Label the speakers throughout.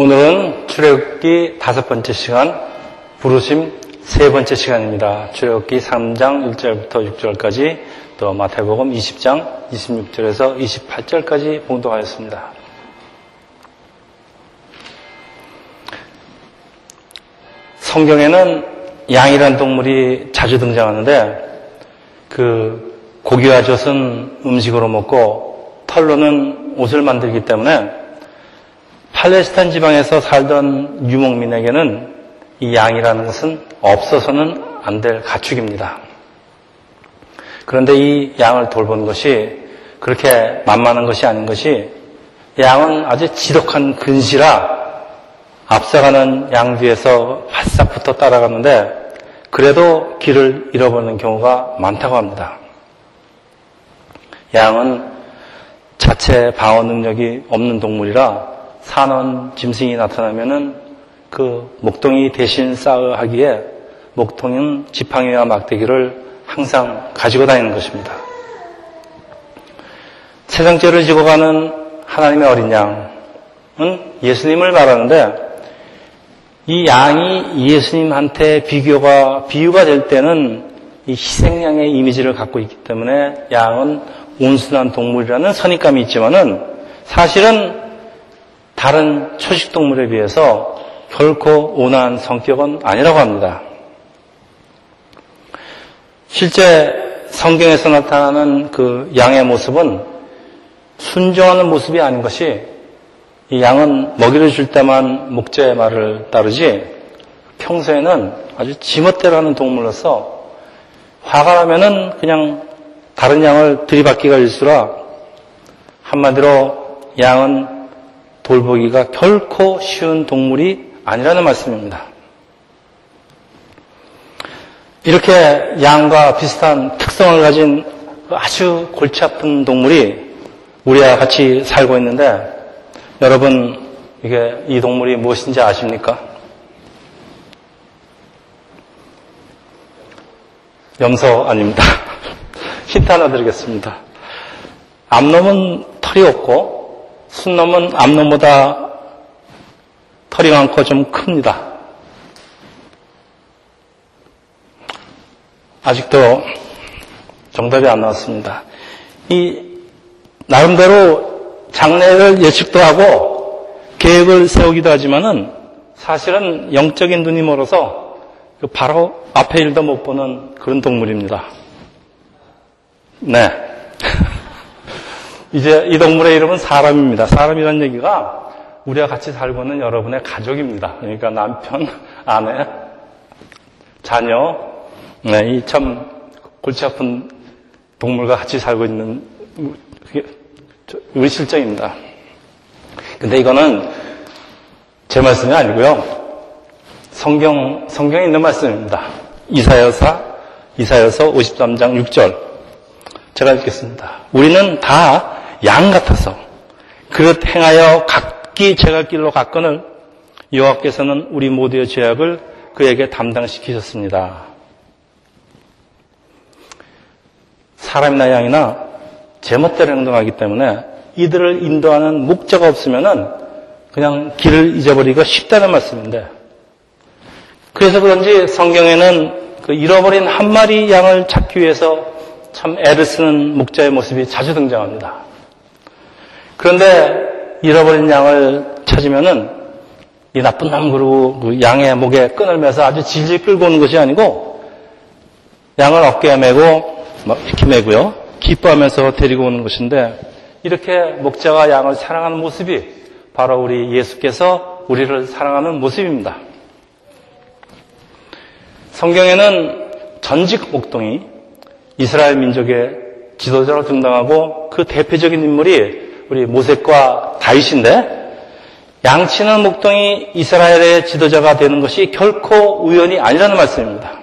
Speaker 1: 오늘은 출애굽기 다섯 번째 시간, 부르심 세 번째 시간입니다. 출애굽기 3장 1절부터 6절까지 또 마태복음 20장 26절에서 28절까지 봉독하였습니다. 성경에는 양이란 동물이 자주 등장하는데 그 고기와 젖은 음식으로 먹고 털로는 옷을 만들기 때문에 팔레스타인 지방에서 살던 유목민에게는 이 양이라는 것은 없어서는 안 될 가축입니다. 그런데 이 양을 돌보는 것이 그렇게 만만한 것이 아닌 것이 양은 아주 지독한 근시라 앞서가는 양 뒤에서 바싹 붙어 따라가는데 그래도 길을 잃어버리는 경우가 많다고 합니다. 양은 자체 방어 능력이 없는 동물이라 산원 짐승이 나타나면은 그 목동이 대신 싸워하기에 목동은 지팡이와 막대기를 항상 가지고 다니는 것입니다. 세상죄를 지고 가는 하나님의 어린 양은 예수님을 말하는데 이 양이 예수님한테 비교가, 비유가 될 때는 이 희생양의 이미지를 갖고 있기 때문에 양은 온순한 동물이라는 선입감이 있지만은 사실은 다른 초식 동물에 비해서 결코 온화한 성격은 아니라고 합니다. 실제 성경에서 나타나는 그 양의 모습은 순종하는 모습이 아닌 것이 이 양은 먹이를 줄 때만 목자의 말을 따르지 평소에는 아주 지멋대로 하는 동물로서 화가 나면은 그냥 다른 양을 들이받기가 일수라 한마디로 양은 돌보기가 결코 쉬운 동물이 아니라는 말씀입니다. 이렇게 양과 비슷한 특성을 가진 아주 골치 아픈 동물이 우리와 같이 살고 있는데 여러분, 이게 이 동물이 무엇인지 아십니까? 염소 아닙니다. 힌트 하나 드리겠습니다. 암놈은 털이 없고 순놈은 암놈보다 털이 많고 좀 큽니다. 아직도 정답이 안 나왔습니다. 이 나름대로 장래를 예측도 하고 계획을 세우기도 하지만은 사실은 영적인 눈이 멀어서 그 바로 앞에 일도 못 보는 그런 동물입니다. 네. 이제 이 동물의 이름은 사람입니다. 사람이라는 얘기가 우리와 같이 살고 있는 여러분의 가족입니다. 그러니까 남편, 아내, 자녀, 네, 이 참 골치 아픈 동물과 같이 살고 있는 우리 실정입니다. 근데 이거는 제 말씀이 아니고요. 성경, 성경에 있는 말씀입니다. 이사여사, 이사여서 53장 6절. 제가 읽겠습니다. 우리는 다 양 같아서 그릇 행하여 각기 제갈 길로 갔거늘 여호와께서는 우리 모두의 죄악을 그에게 담당시키셨습니다. 사람이나 양이나 제멋대로 행동하기 때문에 이들을 인도하는 목자가 없으면은 그냥 길을 잊어버리기가 쉽다는 말씀인데 그래서 그런지 성경에는 그 잃어버린 한 마리 양을 찾기 위해서 참 애를 쓰는 목자의 모습이 자주 등장합니다. 그런데 잃어버린 양을 찾으면은 이 나쁜 남 그러고 그 양의 목에 끈을 매서 아주 질질 끌고 오는 것이 아니고 양을 어깨에 메고 이렇게 메고요. 기뻐하면서 데리고 오는 것인데 이렇게 목자가 양을 사랑하는 모습이 바로 우리 예수께서 우리를 사랑하는 모습입니다. 성경에는 전직 목동이 이스라엘 민족의 지도자로 등장하고 그 대표적인 인물이 우리 모색과 다윗인데 양치는 목동이 이스라엘의 지도자가 되는 것이 결코 우연이 아니라는 말씀입니다.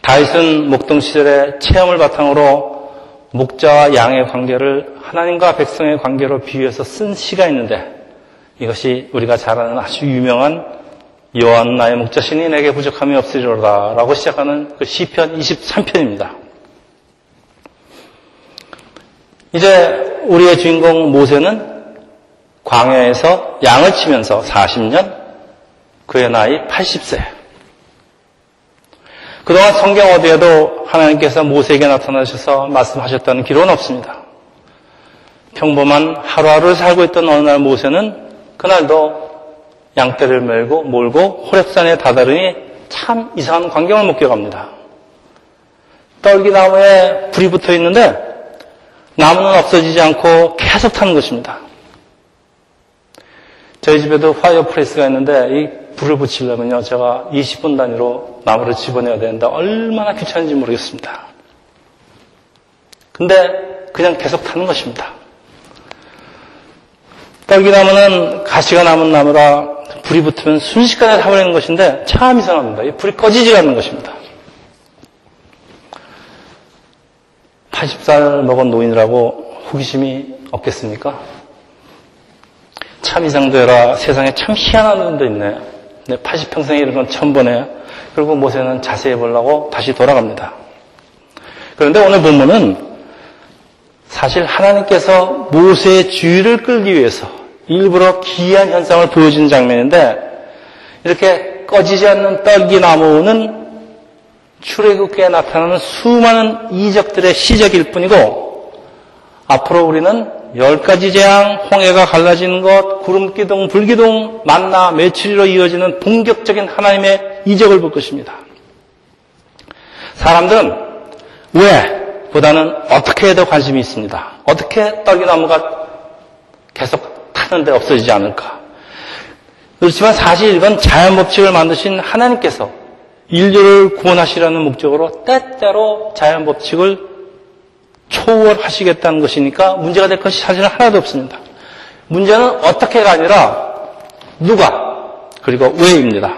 Speaker 1: 다윗은 목동 시절의 체험을 바탕으로 목자와 양의 관계를 하나님과 백성의 관계로 비유해서 쓴 시가 있는데 이것이 우리가 잘 아는 아주 유명한 여호와는 나의 목자신이 내게 부족함이 없으리로다 라고 시작하는 그 시편 23편입니다. 이제 우리의 주인공 모세는 광야에서 양을 치면서 40년, 그의 나이 80세. 그동안 성경 어디에도 하나님께서 모세에게 나타나셔서 말씀하셨다는 기록은 없습니다. 평범한 하루하루를 살고 있던 어느 날 모세는 그날도 양떼를 메고 몰고 호렙산에 다다르니 참 이상한 광경을 목격합니다. 떨기나무에 불이 붙어 있는데 나무는 없어지지 않고 계속 타는 것입니다. 저희 집에도 fireplace가 있는데 이 불을 붙이려면요 제가 20분 단위로 나무를 집어내야 되는데 얼마나 귀찮은지 모르겠습니다. 근데 그냥 계속 타는 것입니다. 떨기나무는 가시가 남은 나무라 불이 붙으면 순식간에 타버리는 것인데 참 이상합니다. 이 불이 꺼지지 않는 것입니다. 80살 먹은 노인이라고 호기심이 없겠습니까? 참 이상되라 세상에 참 희한한 놈도 있네. 내 80평생에 이런 건 처음 보네. 그리고 모세는 자세히 보려고 다시 돌아갑니다. 그런데 오늘 본문은 사실 하나님께서 모세의 주의를 끌기 위해서 일부러 기이한 현상을 보여주는 장면인데 이렇게 꺼지지 않는 떨기나무는 출애굽기에 나타나는 수많은 이적들의 시작일 뿐이고 앞으로 우리는 열 가지 재앙, 홍해가 갈라지는 것, 구름 기둥, 불 기둥, 만나, 며칠로 이어지는 본격적인 하나님의 이적을 볼 것입니다. 사람들은 왜 보다는 어떻게 해도 관심이 있습니다. 어떻게 떨기나무가 계속 타는데 없어지지 않을까. 그렇지만 사실 이건 자연 법칙을 만드신 하나님께서 인류를 구원하시라는 목적으로 때때로 자연 법칙을 초월하시겠다는 것이니까 문제가 될 것이 사실은 하나도 없습니다. 문제는 어떻게가 아니라 누가 그리고 왜입니다.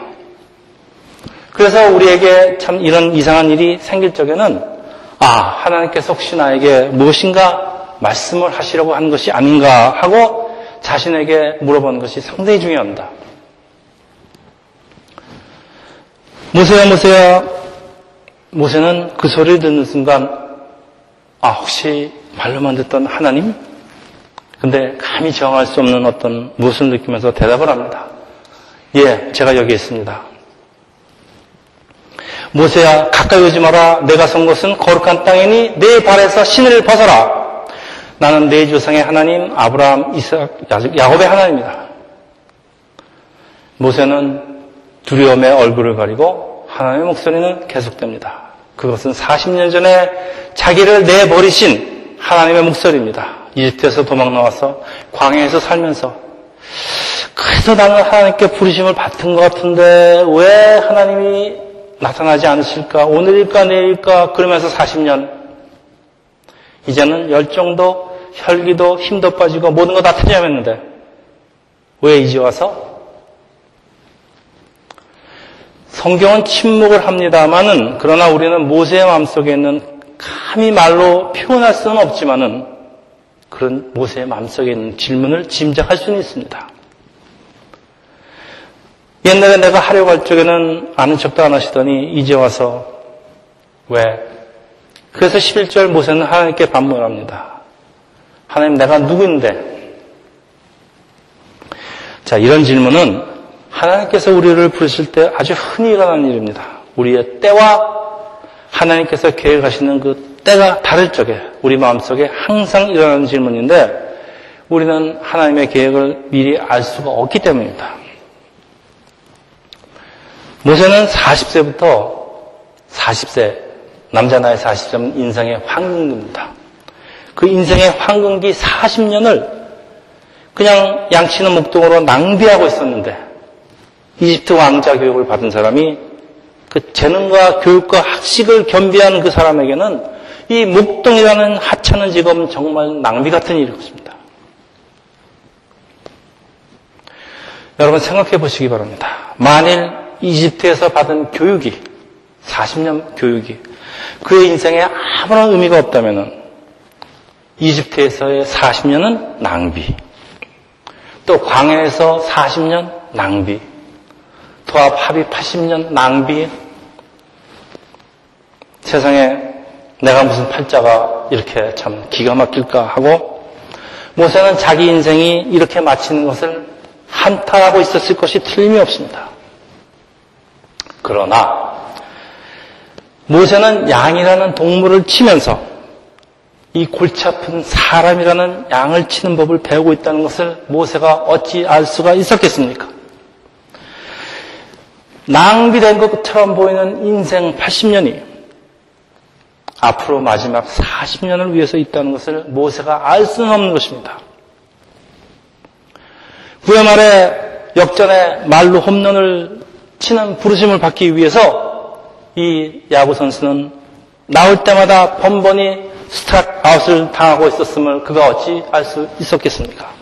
Speaker 1: 그래서 우리에게 참 이런 이상한 일이 생길 적에는 아 하나님께서 혹시 나에게 무엇인가 말씀을 하시려고 하는 것이 아닌가 하고 자신에게 물어보는 것이 상당히 중요합니다. 모세야 모세야 모세는 그 소리를 듣는 순간 아 혹시 말로만 듣던 하나님? 근데 감히 정할 수 없는 어떤 무엇을 느끼면서 대답을 합니다. 예, 제가 여기 있습니다. 모세야 가까이 오지 마라. 내가 선 것은 거룩한 땅이니 내 발에서 신을 벗어라. 나는 내 조상의 하나님 아브라함, 이삭, 야곱의 하나님이다. 모세는 두려움의 얼굴을 가리고 하나님의 목소리는 계속됩니다. 그것은 40년 전에 자기를 내버리신 하나님의 목소리입니다. 이집트에서 도망 나와서 광야에서 살면서 그래서 나는 하나님께 부르심을 받은 것 같은데 왜 하나님이 나타나지 않으실까? 오늘일까 내일일까? 그러면서 40년 이제는 열정도 혈기도 힘도 빠지고 모든 거 다 퇴장했는데 왜 이제 와서 성경은 침묵을 합니다만은 그러나 우리는 모세의 마음속에 있는 감히 말로 표현할 수는 없지만은 그런 모세의 마음속에 있는 질문을 짐작할 수는 있습니다. 옛날에 내가 하려고 할 적에는 아는 척도 안 하시더니 이제 와서 왜? 그래서 11절 모세는 하나님께 반문합니다. 하나님 내가 누구인데? 자, 이런 질문은 하나님께서 우리를 부르실 때 아주 흔히 일어나는 일입니다. 우리의 때와 하나님께서 계획하시는 그 때가 다를 적에 우리 마음속에 항상 일어나는 질문인데 우리는 하나님의 계획을 미리 알 수가 없기 때문입니다. 모세는 40세부터 40세, 남자 나이 40세는 인생의 황금기입니다. 그 인생의 황금기 40년을 그냥 양치는 목동으로 낭비하고 있었는데 이집트 왕자 교육을 받은 사람이 그 재능과 교육과 학식을 겸비한 그 사람에게는 이 목동이라는 하찮은 직업은 정말 낭비 같은 일이었습니다. 여러분 생각해 보시기 바랍니다. 만일 이집트에서 받은 교육이 40년 교육이 그의 인생에 아무런 의미가 없다면 이집트에서의 40년은 낭비. 또 광야에서 40년 낭비. 도합 합의 80년 낭비. 세상에 내가 무슨 팔자가 이렇게 참 기가 막힐까 하고 모세는 자기 인생이 이렇게 마치는 것을 한탄하고 있었을 것이 틀림이 없습니다. 그러나 모세는 양이라는 동물을 치면서 이 골치 아픈 사람이라는 양을 치는 법을 배우고 있다는 것을 모세가 어찌 알 수가 있었겠습니까? 낭비된 것처럼 보이는 인생 80년이 앞으로 마지막 40년을 위해서 있다는 것을 모세가 알 수는 없는 것입니다. 9회 말에 역전에 말로 홈런을 치는 부르심을 받기 위해서 이 야구 선수는 나올 때마다 번번이 스트락 아웃을 당하고 있었음을 그가 어찌 알 수 있었겠습니까?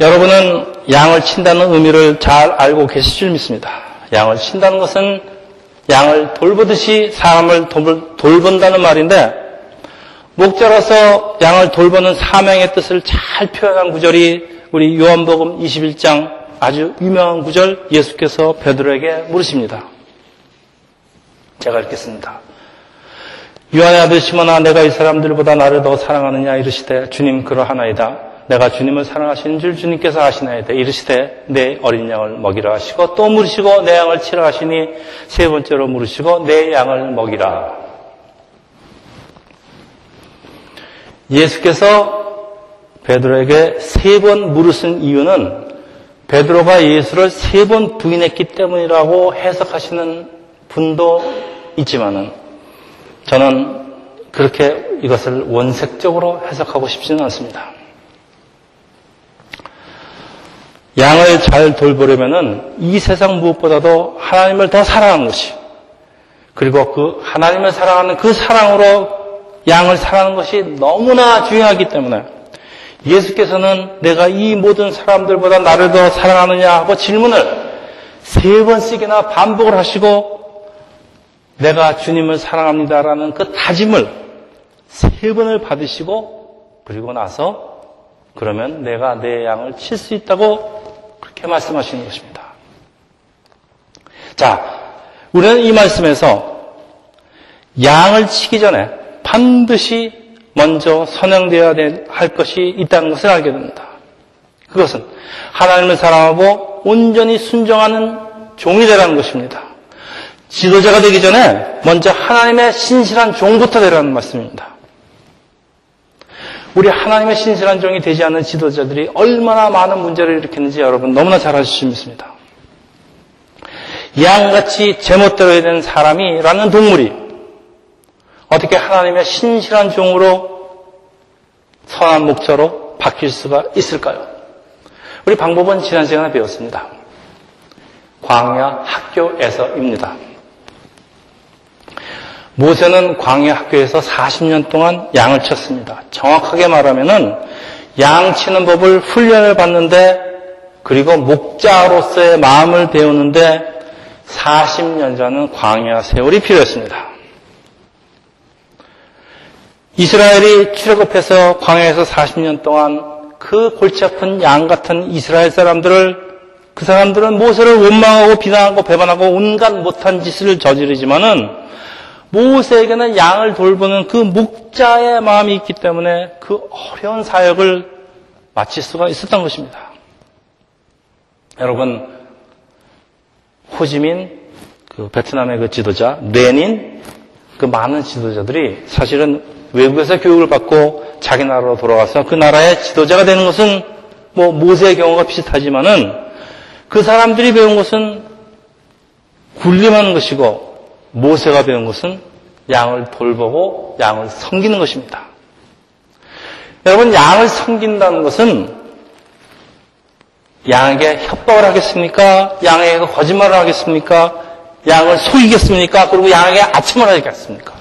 Speaker 1: 여러분은 양을 친다는 의미를 잘 알고 계실 줄 믿습니다. 양을 친다는 것은 양을 돌보듯이 사람을 돌본다는 말인데 목자로서 양을 돌보는 사명의 뜻을 잘 표현한 구절이 우리 요한복음 21장 아주 유명한 구절 예수께서 베드로에게 물으십니다. 제가 읽겠습니다. 유한의 아들 시몬아 내가 이 사람들보다 나를 더 사랑하느냐 이르시되 주님 그러하나이다. 내가 주님을 사랑하시는 줄 주님께서 아시나이다. 이르시되 내 어린 양을 먹이라 하시고 또 물으시고 내 양을 치라 하시니 세 번째로 물으시고 내 양을 먹이라. 예수께서 베드로에게 세 번 물으신 이유는 베드로가 예수를 세 번 부인했기 때문이라고 해석하시는 분도 있지만은 저는 그렇게 이것을 원색적으로 해석하고 싶지는 않습니다. 양을 잘 돌보려면은 이 세상 무엇보다도 하나님을 더 사랑하는 것이. 그리고 그 하나님을 사랑하는 그 사랑으로 양을 사랑하는 것이 너무나 중요하기 때문에 예수께서는 내가 이 모든 사람들보다 나를 더 사랑하느냐 하고 질문을 세 번씩이나 반복을 하시고 내가 주님을 사랑합니다라는 그 다짐을 세 번을 받으시고 그리고 나서 그러면 내가 내 양을 칠 수 있다고 그렇게 말씀하시는 것입니다. 자, 우리는 이 말씀에서 양을 치기 전에 반드시 먼저 선행되어야 할 것이 있다는 것을 알게 됩니다. 그것은 하나님을 사랑하고 온전히 순종하는 종이 되라는 것입니다. 지도자가 되기 전에 먼저 하나님의 신실한 종부터 되라는 말씀입니다. 우리 하나님의 신실한 종이 되지 않는 지도자들이 얼마나 많은 문제를 일으키는지 여러분 너무나 잘 아실 수 있습니다. 양같이 제멋대로 해야 되는 사람이라는 동물이 어떻게 하나님의 신실한 종으로 선한 목자로 바뀔 수가 있을까요? 우리 방법은 지난 시간에 배웠습니다. 광야 학교에서입니다. 모세는 광야 학교에서 40년 동안 양을 쳤습니다. 정확하게 말하면은 양 치는 법을 훈련을 받는데 그리고 목자로서의 마음을 배우는데 40년 전은 광야 세월이 필요했습니다. 이스라엘이 출애굽해서 광야에서 40년 동안 그 골치 아픈 양 같은 이스라엘 사람들을 그 사람들은 모세를 원망하고 비난하고 배반하고 온갖 못한 짓을 저지르지만은 모세에게는 양을 돌보는 그 목자의 마음이 있기 때문에 그 어려운 사역을 마칠 수가 있었던 것입니다. 여러분, 호지민, 그 베트남의 그 지도자, 레닌, 그 많은 지도자들이 사실은 외국에서 교육을 받고 자기 나라로 돌아와서 그 나라의 지도자가 되는 것은 뭐 모세의 경우가 비슷하지만은 그 사람들이 배운 것은 군림하는 것이고 모세가 배운 것은 양을 돌보고 양을 섬기는 것입니다. 여러분, 양을 섬긴다는 것은 양에게 협박을 하겠습니까? 양에게 거짓말을 하겠습니까? 양을 속이겠습니까? 그리고 양에게 아침을 하겠습니까?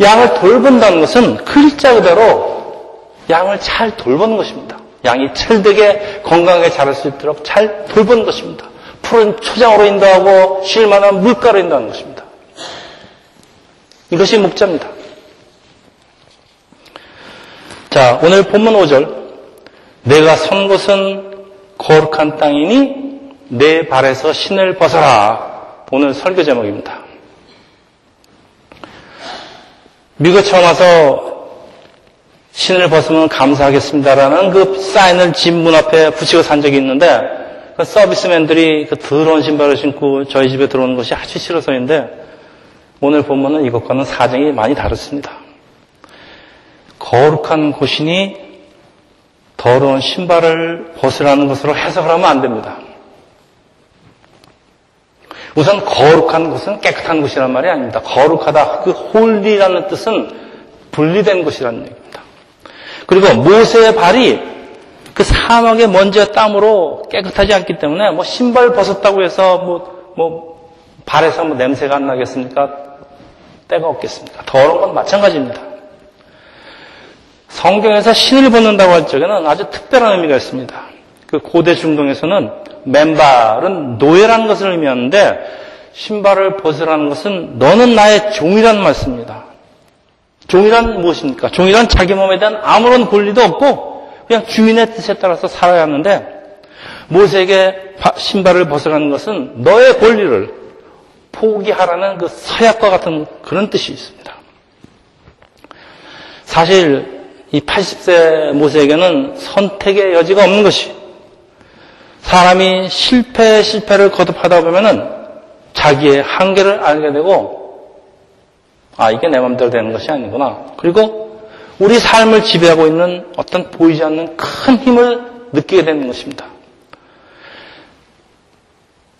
Speaker 1: 양을 돌본다는 것은 글자 그대로 양을 잘 돌보는 것입니다. 양이 철되게 건강하게 자랄 수 있도록 잘 돌보는 것입니다. 푸른 초장으로 인도하고 쉴 만한 물가로 인도하는 것입니다. 이것이 목자입니다. 자, 오늘 본문 5절. 내가 선 곳은 거룩한 땅이니 내 발에서 신을 벗어라. 오늘 설교 제목입니다. 미국 처음 와서 신을 벗으면 감사하겠습니다라는 그 사인을 집 문 앞에 붙이고 산 적이 있는데 그 서비스맨들이 그 더러운 신발을 신고 저희 집에 들어오는 것이 아주 싫어서인데 오늘 보면은 이것과는 사정이 많이 다릅니다. 거룩한 곳이니 더러운 신발을 벗으라는 것으로 해석을 하면 안 됩니다. 우선 거룩한 곳은 깨끗한 곳이란 말이 아닙니다. 거룩하다. 그 홀리라는 뜻은 분리된 곳이라는 얘기입니다. 그리고 모세의 발이 그 사막의 먼지와 땀으로 깨끗하지 않기 때문에 뭐 신발 벗었다고 해서 뭐, 뭐 발에서 뭐 냄새가 안 나겠습니까? 때가 없겠습니까? 더러운 건 마찬가지입니다. 성경에서 신을 벗는다고 할 적에는 아주 특별한 의미가 있습니다. 그 고대 중동에서는 맨발은 노예라는 것을 의미하는데 신발을 벗으라는 것은 너는 나의 종이라는 말씀입니다. 종이란 무엇입니까? 종이란 자기 몸에 대한 아무런 권리도 없고 그냥 주인의 뜻에 따라서 살아야 하는데 모세에게 신발을 벗으라는 것은 너의 권리를 포기하라는 그 서약과 같은 그런 뜻이 있습니다. 사실 이 80세 모세에게는 선택의 여지가 없는 것이 사람이 실패 실패를 거듭하다 보면은 자기의 한계를 알게 되고 아 이게 내 마음대로 되는 것이 아니구나. 그리고 우리 삶을 지배하고 있는 어떤 보이지 않는 큰 힘을 느끼게 되는 것입니다.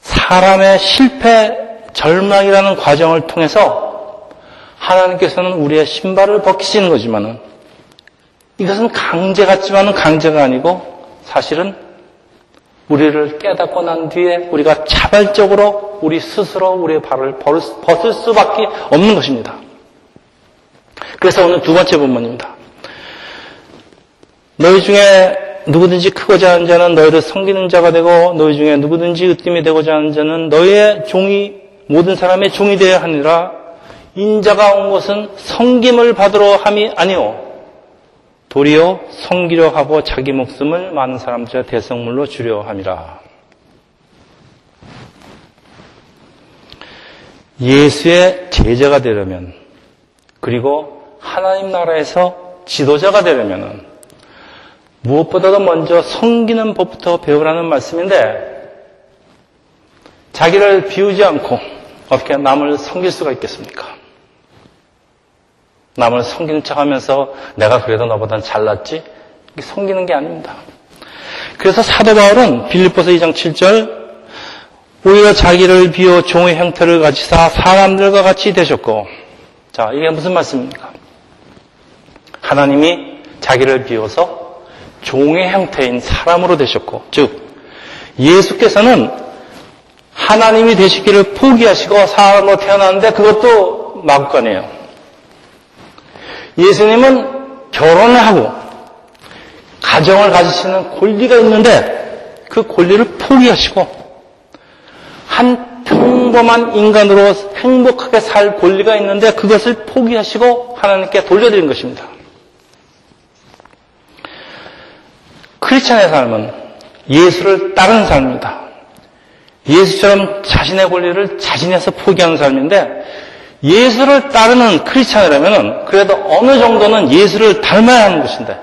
Speaker 1: 사람의 실패, 절망이라는 과정을 통해서 하나님께서는 우리의 신발을 벗기시는 거지만은 이것은 강제 같지만은 강제가 아니고 사실은 우리를 깨닫고 난 뒤에 우리가 자발적으로 우리 스스로 우리의 발을 벗을 수밖에 없는 것입니다. 그래서 오늘 두 번째 본문입니다. 너희 중에 누구든지 크고자 하는 자는 너희를 섬기는 자가 되고 너희 중에 누구든지 으뜸이 되고자 하는 자는 너희의 종이 모든 사람의 종이 되어야 하니라 인자가 온 것은 섬김을 받으러 함이 아니오 도리어 성기려 하고 자기 목숨을 많은 사람들의 대성물로 주려 함이라. 예수의 제자가 되려면 그리고 하나님 나라에서 지도자가 되려면 무엇보다도 먼저 섬기는 법부터 배우라는 말씀인데 자기를 비우지 않고 어떻게 남을 섬길 수가 있겠습니까? 남을 섬기는 척 하면서 내가 그래도 너보단 잘났지? 섬기는 게 아닙니다. 그래서 사도 바울은 빌립보서 2장 7절 오히려 자기를 비워 종의 형태를 가지사 사람들과 같이 되셨고 자 이게 무슨 말씀입니까? 하나님이 자기를 비워서 종의 형태인 사람으로 되셨고 즉 예수께서는 하나님이 되시기를 포기하시고 사람으로 태어났는데 그것도 마구간이에요. 예수님은 결혼을 하고 가정을 가지시는 권리가 있는데 그 권리를 포기하시고 한 평범한 인간으로 행복하게 살 권리가 있는데 그것을 포기하시고 하나님께 돌려드린 것입니다. 크리스찬의 삶은 예수를 따르는 삶입니다. 예수처럼 자신의 권리를 자신에서 포기하는 삶인데 예수를 따르는 크리스찬이라면 그래도 어느 정도는 예수를 닮아야 하는 것인데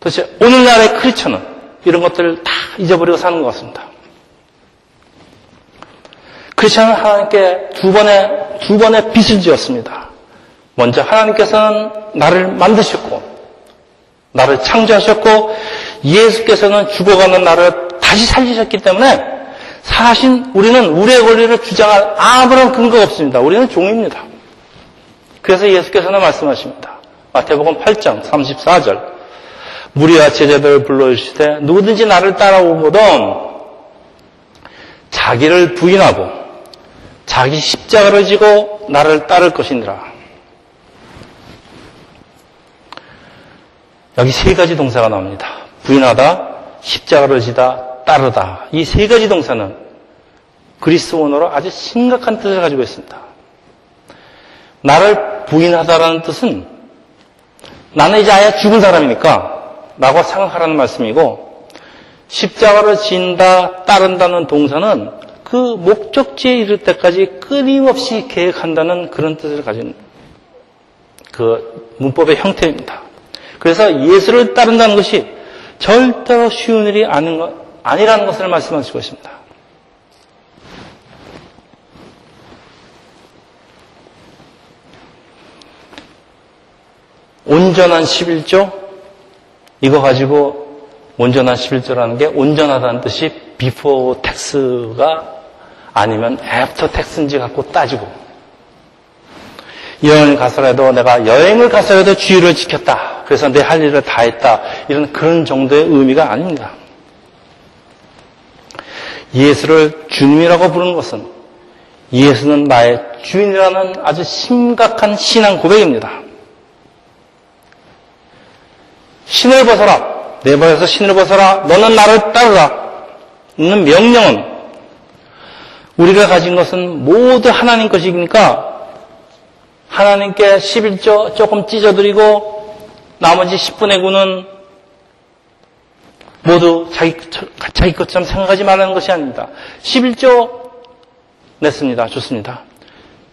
Speaker 1: 도대체 오늘날의 크리스찬은 이런 것들을 다 잊어버리고 사는 것 같습니다. 크리스찬은 하나님께 두 번의 두 번의 빚을 지었습니다. 먼저 하나님께서는 나를 만드셨고 나를 창조하셨고 예수께서는 죽어가는 나를 다시 살리셨기 때문에 사실 우리는 우리의 권리를 주장할 아무런 근거가 없습니다. 우리는 종입니다. 그래서 예수께서는 말씀하십니다. 마태복음 8장 34절 무리와 제자들을 불러주시되 누구든지 나를 따라오거든 자기를 부인하고 자기 십자가를 지고 나를 따를 것이니라. 여기 세 가지 동사가 나옵니다. 부인하다, 십자가를 지다, 따르다. 이 세 가지 동사는 그리스 원어로 아주 심각한 뜻을 가지고 있습니다. 나를 부인하다라는 뜻은 나는 이제 아예 죽은 사람이니까 라고 생각하라는 말씀이고 십자가를 진다, 따른다는 동사는 그 목적지에 이를 때까지 끊임없이 계획한다는 그런 뜻을 가진 그 문법의 형태입니다. 그래서 예수를 따른다는 것이 절대로 쉬운 일이 아닌 것, 아니라는 것을 말씀하시고 있습니다. 온전한 11조? 이거 가지고 온전한 11조라는 게 온전하다는 뜻이 before tax가 아니면 after tax인지 갖고 따지고 여행 가서라도 내가 여행을 가서라도 주의를 지켰다. 그래서 내 할 일을 다 했다. 이런 그런 정도의 의미가 아닙니다. 예수를 주님이라고 부르는 것은 예수는 나의 주인이라는 아주 심각한 신앙 고백입니다. 신을 벗어라. 내 발에서 신을 벗어라. 너는 나를 따르라. 는 명령은 우리가 가진 것은 모두 하나님 것이니까 하나님께 11조 조금 찢어드리고 나머지 10분의 9는 모두 자기, 자기 것처럼 생각하지 말라는 것이 아닙니다. 11조 냈습니다. 좋습니다.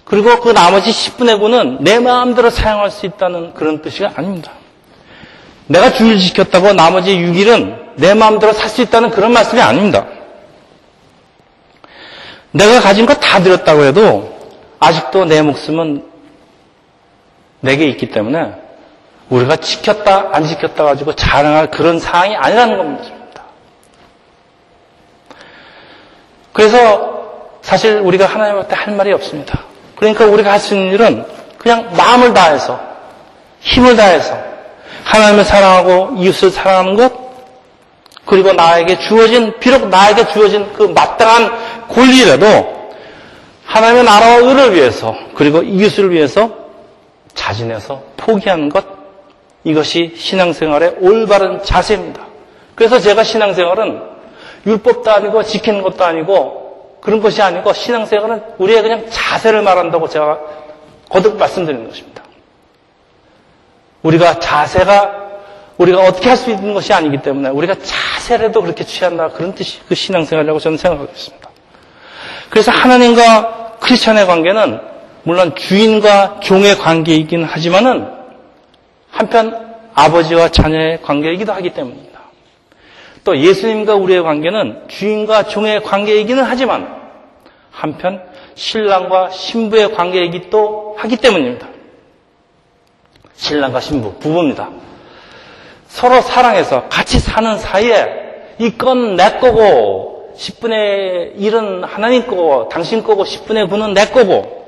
Speaker 1: 그리고 그 나머지 10분의 9는 내 마음대로 사용할 수 있다는 그런 뜻이 아닙니다. 내가 주일 지켰다고 나머지 6일은 내 마음대로 살 수 있다는 그런 말씀이 아닙니다. 내가 가진 거다 드렸다고 해도 아직도 내 목숨은 내게 있기 때문에 우리가 지켰다 안 지켰다 가지고 자랑할 그런 상황이 아니라는 겁니다. 그래서 사실 우리가 하나님한테 할 말이 없습니다. 그러니까 우리가 할 수 있는 일은 그냥 마음을 다해서 힘을 다해서 하나님을 사랑하고 이웃을 사랑하는 것 그리고 나에게 주어진 비록 나에게 주어진 그 마땅한 권리라도 하나님의 나라와 의를 위해서 그리고 이웃을 위해서 자진해서 포기하는 것 이것이 신앙생활의 올바른 자세입니다. 그래서 제가 신앙생활은 율법도 아니고 지키는 것도 아니고 그런 것이 아니고 신앙생활은 우리의 그냥 자세를 말한다고 제가 거듭 말씀드리는 것입니다. 우리가 자세가 우리가 어떻게 할 수 있는 것이 아니기 때문에 우리가 자세라도 그렇게 취한다 그런 뜻이 그 신앙생활이라고 저는 생각하고 있습니다. 그래서 하나님과 크리스천의 관계는 물론 주인과 종의 관계이긴 하지만은 한편 아버지와 자녀의 관계이기도 하기 때문입니다. 또 예수님과 우리의 관계는 주인과 종의 관계이기는 하지만 한편 신랑과 신부의 관계이기도 하기 때문입니다. 신랑과 신부, 부부입니다. 서로 사랑해서 같이 사는 사이에 이 건 내 거고 10분의 1은 하나님 거고 당신 거고 10분의 9는 내 거고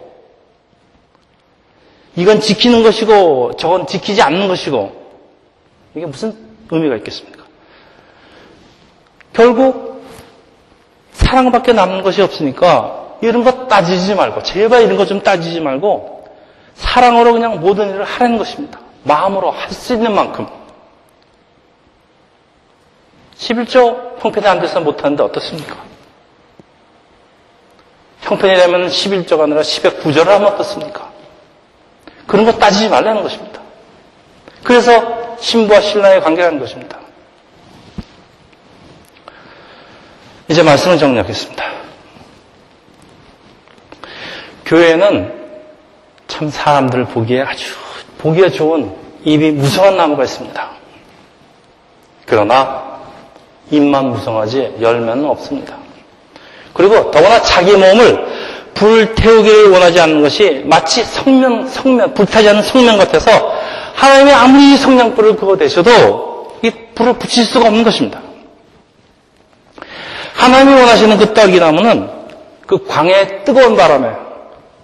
Speaker 1: 이건 지키는 것이고 저건 지키지 않는 것이고 이게 무슨 의미가 있겠습니까? 결국 사랑밖에 남는 것이 없으니까 이런 거 따지지 말고 제발 이런 거 좀 따지지 말고 사랑으로 그냥 모든 일을 하라는 것입니다. 마음으로 할 수 있는 만큼 11조 형편이 안 돼서 못하는데 어떻습니까? 형편이 되면 11조가 아니라 10의 9조를 하면 어떻습니까? 그런 거 따지지 말라는 것입니다. 그래서 신부와 신랑의 관계라는 것입니다. 이제 말씀을 정리하겠습니다. 교회에는 참 사람들 보기에 아주 보기에 좋은 입이 무성한 나무가 있습니다. 그러나 입만 무성하지 열매는 없습니다. 그리고 더구나 자기 몸을 불 태우기를 원하지 않는 것이 마치 성명, 성명, 불타지 않는 성명 같아서 하나님이 아무리 성냥불을 그어 대셔도 이 불을 붙일 수가 없는 것입니다. 하나님이 원하시는 그 떡이나무는 그 광의 뜨거운 바람에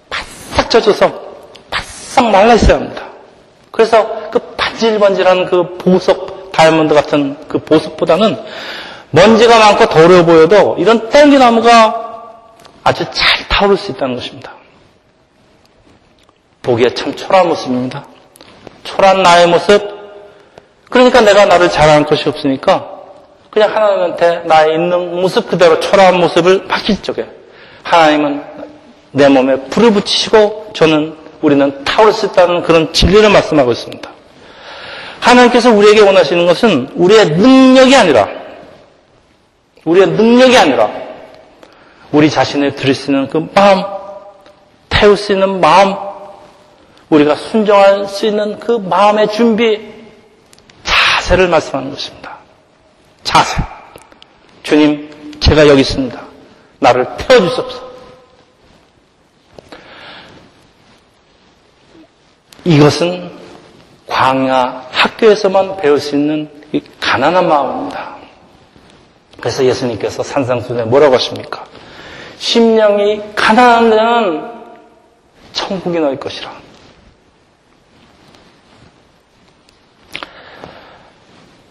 Speaker 1: 바싹 젖어서 바싹 말라 있어야 합니다. 그래서 그 반질반질한 그 보석, 다이아몬드 같은 그 보석보다는 먼지가 많고 더러워 보여도 이런 땡기나무가 아주 잘 타오를 수 있다는 것입니다. 보기에 참 초라한 모습입니다. 초라한 나의 모습. 그러니까 내가 나를 자랑할 것이 없으니까 그냥 하나님한테 나의 있는 모습 그대로 초라한 모습을 바뀔 적에 하나님은 내 몸에 불을 붙이시고 저는 우리는 타올 수 있다는 그런 진리를 말씀하고 있습니다. 하나님께서 우리에게 원하시는 것은 우리의 능력이 아니라 우리의 능력이 아니라 우리 자신을 들을 수 있는 그 마음, 태울 수 있는 마음, 우리가 순종할 수 있는 그 마음의 준비, 자세를 말씀하는 것입니다. 자세. 주님, 제가 여기 있습니다. 나를 태워주십시오. 이것은 광야 학교에서만 배울 수 있는 가난한 마음입니다. 그래서 예수님께서 산상수에 뭐라고 하십니까? 심령이 가난한 자는 천국이 너희 것이라.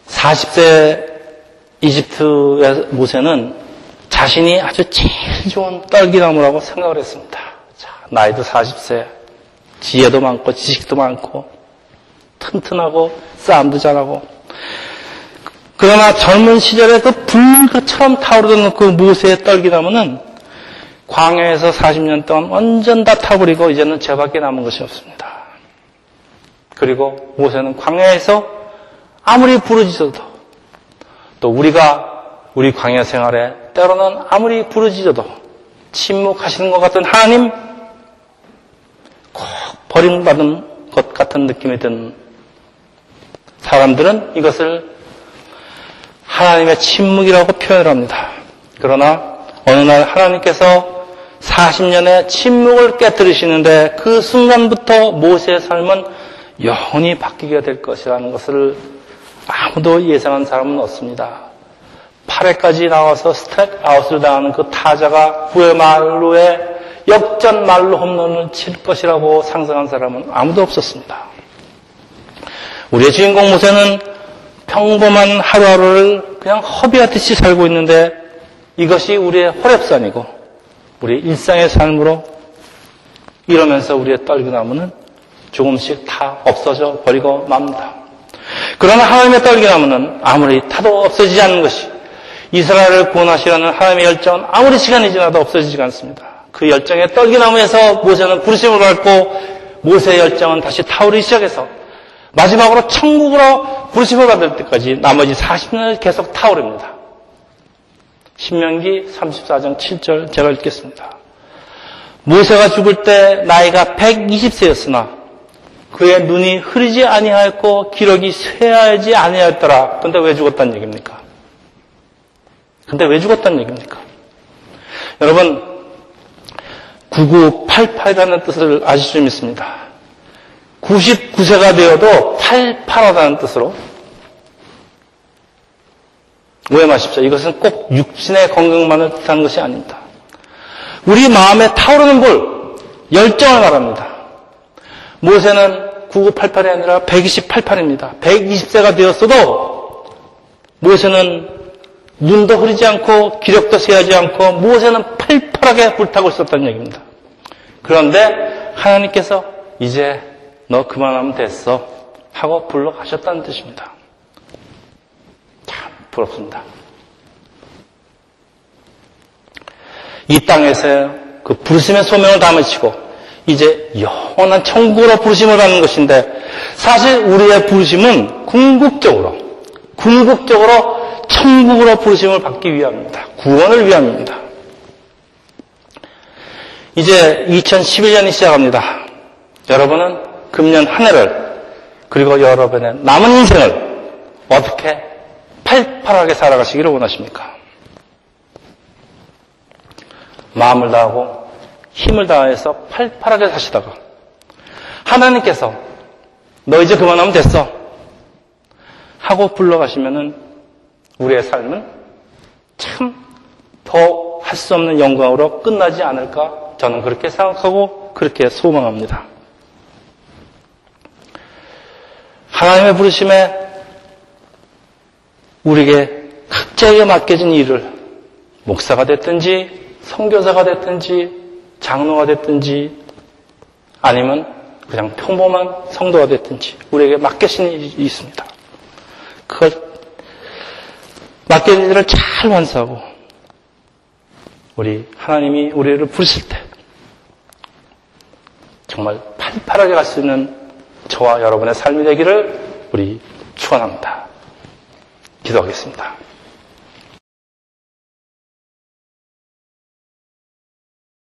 Speaker 1: (40세) 이집트의 모세는 자신이 아주 제일 좋은 떨기나무라고 생각을 했습니다. 자, 나이도 40세, 지혜도 많고 지식도 많고 튼튼하고 싸움도 잘하고 그러나 젊은 시절에 그 불처럼 타오르던 그 모세의 떨기나무는 광야에서 40년 동안 완전 다 타버리고 이제는 죄밖에 남은 것이 없습니다. 그리고 모세는 광야에서 아무리 부르짖어도 또 우리가 우리 광야 생활에 때로는 아무리 부르짖어도 침묵하시는 것 같은 하나님 꼭 버림받은 것 같은 느낌이 든 사람들은 이것을 하나님의 침묵이라고 표현을 합니다. 그러나 어느 날 하나님께서 40년의 침묵을 깨뜨리시는데 그 순간부터 모세의 삶은 영원히 바뀌게 될 것이라는 것을 아무도 예상한 사람은 없습니다. 8회까지 나와서 스트랙 아웃을 당하는 그 타자가 후회 말로에 역전 말로 홈런을 칠 것이라고 상상한 사람은 아무도 없었습니다. 우리의 주인공 모세는 평범한 하루하루를 그냥 허비하듯이 살고 있는데 이것이 우리의 호랩산이고 우리의 일상의 삶으로 이러면서 우리의 떨기나무는 조금씩 다 없어져 버리고 맙니다. 그러나 하나님의 떨기나무는 아무리 타도 없어지지 않는 것이 이스라엘을 구원하시려는 하나님의 열정은 아무리 시간이 지나도 없어지지 않습니다. 그 열정의 떨기나무에서 모세는 부르심을 받고 모세의 열정은 다시 타오르기 시작해서 마지막으로 천국으로 부르심을 받을 때까지 나머지 40년을 계속 타오릅니다. 신명기 34장 7절 제가 읽겠습니다. 모세가 죽을 때 나이가 120세였으나 그의 눈이 흐리지 아니하였고 기력이 쇠하지 아니하였더라. 근데 왜 죽었다는 얘기입니까? 근데 왜 죽었다는 얘기입니까? 여러분 9988이라는 뜻을 아실 수 있습니다. 99세가 되어도 88하다는 뜻으로 오해 마십시오. 이것은 꼭 육신의 건강만을 뜻하는 것이 아닙니다. 우리 마음에 타오르는 불, 열정을 말합니다. 모세는 9988이 아니라 128팔입니다. 120세가 되었어도 모세는 눈도 흐리지 않고 기력도 쇠하지 않고 모세는 팔팔하게 불타고 있었다는 얘기입니다. 그런데 하나님께서 이제 너 그만하면 됐어 하고 불러가셨다는 뜻입니다. 참 부럽습니다. 이 땅에서 그 부르심의 소명을 담으시고 이제 영원한 천국으로 부르심을 받는 것인데 사실 우리의 부르심은 궁극적으로 궁극적으로 천국으로 부르심을 받기 위함입니다. 구원을 위함입니다. 이제 2011년이 시작합니다. 여러분은 금년 한 해를 그리고 여러분의 남은 인생을 어떻게 팔팔하게 살아가시기를 원하십니까? 마음을 다하고 힘을 다해서 팔팔하게 사시다가 하나님께서 너 이제 그만하면 됐어 하고 불러가시면은 우리의 삶은 참 더 할 수 없는 영광으로 끝나지 않을까 저는 그렇게 생각하고 그렇게 소망합니다. 하나님의 부르심에 우리에게 각자에게 맡겨진 일을 목사가 됐든지 선교사가 됐든지 장로가 됐든지 아니면 그냥 평범한 성도가 됐든지 우리에게 맡겨진 일이 있습니다. 그걸 맡겨진 일을 잘 완수하고 우리 하나님이 우리를 부르실 때 정말 팔팔하게 갈 수 있는 저와 여러분의 삶이 되기를 우리 축원합니다. 기도하겠습니다.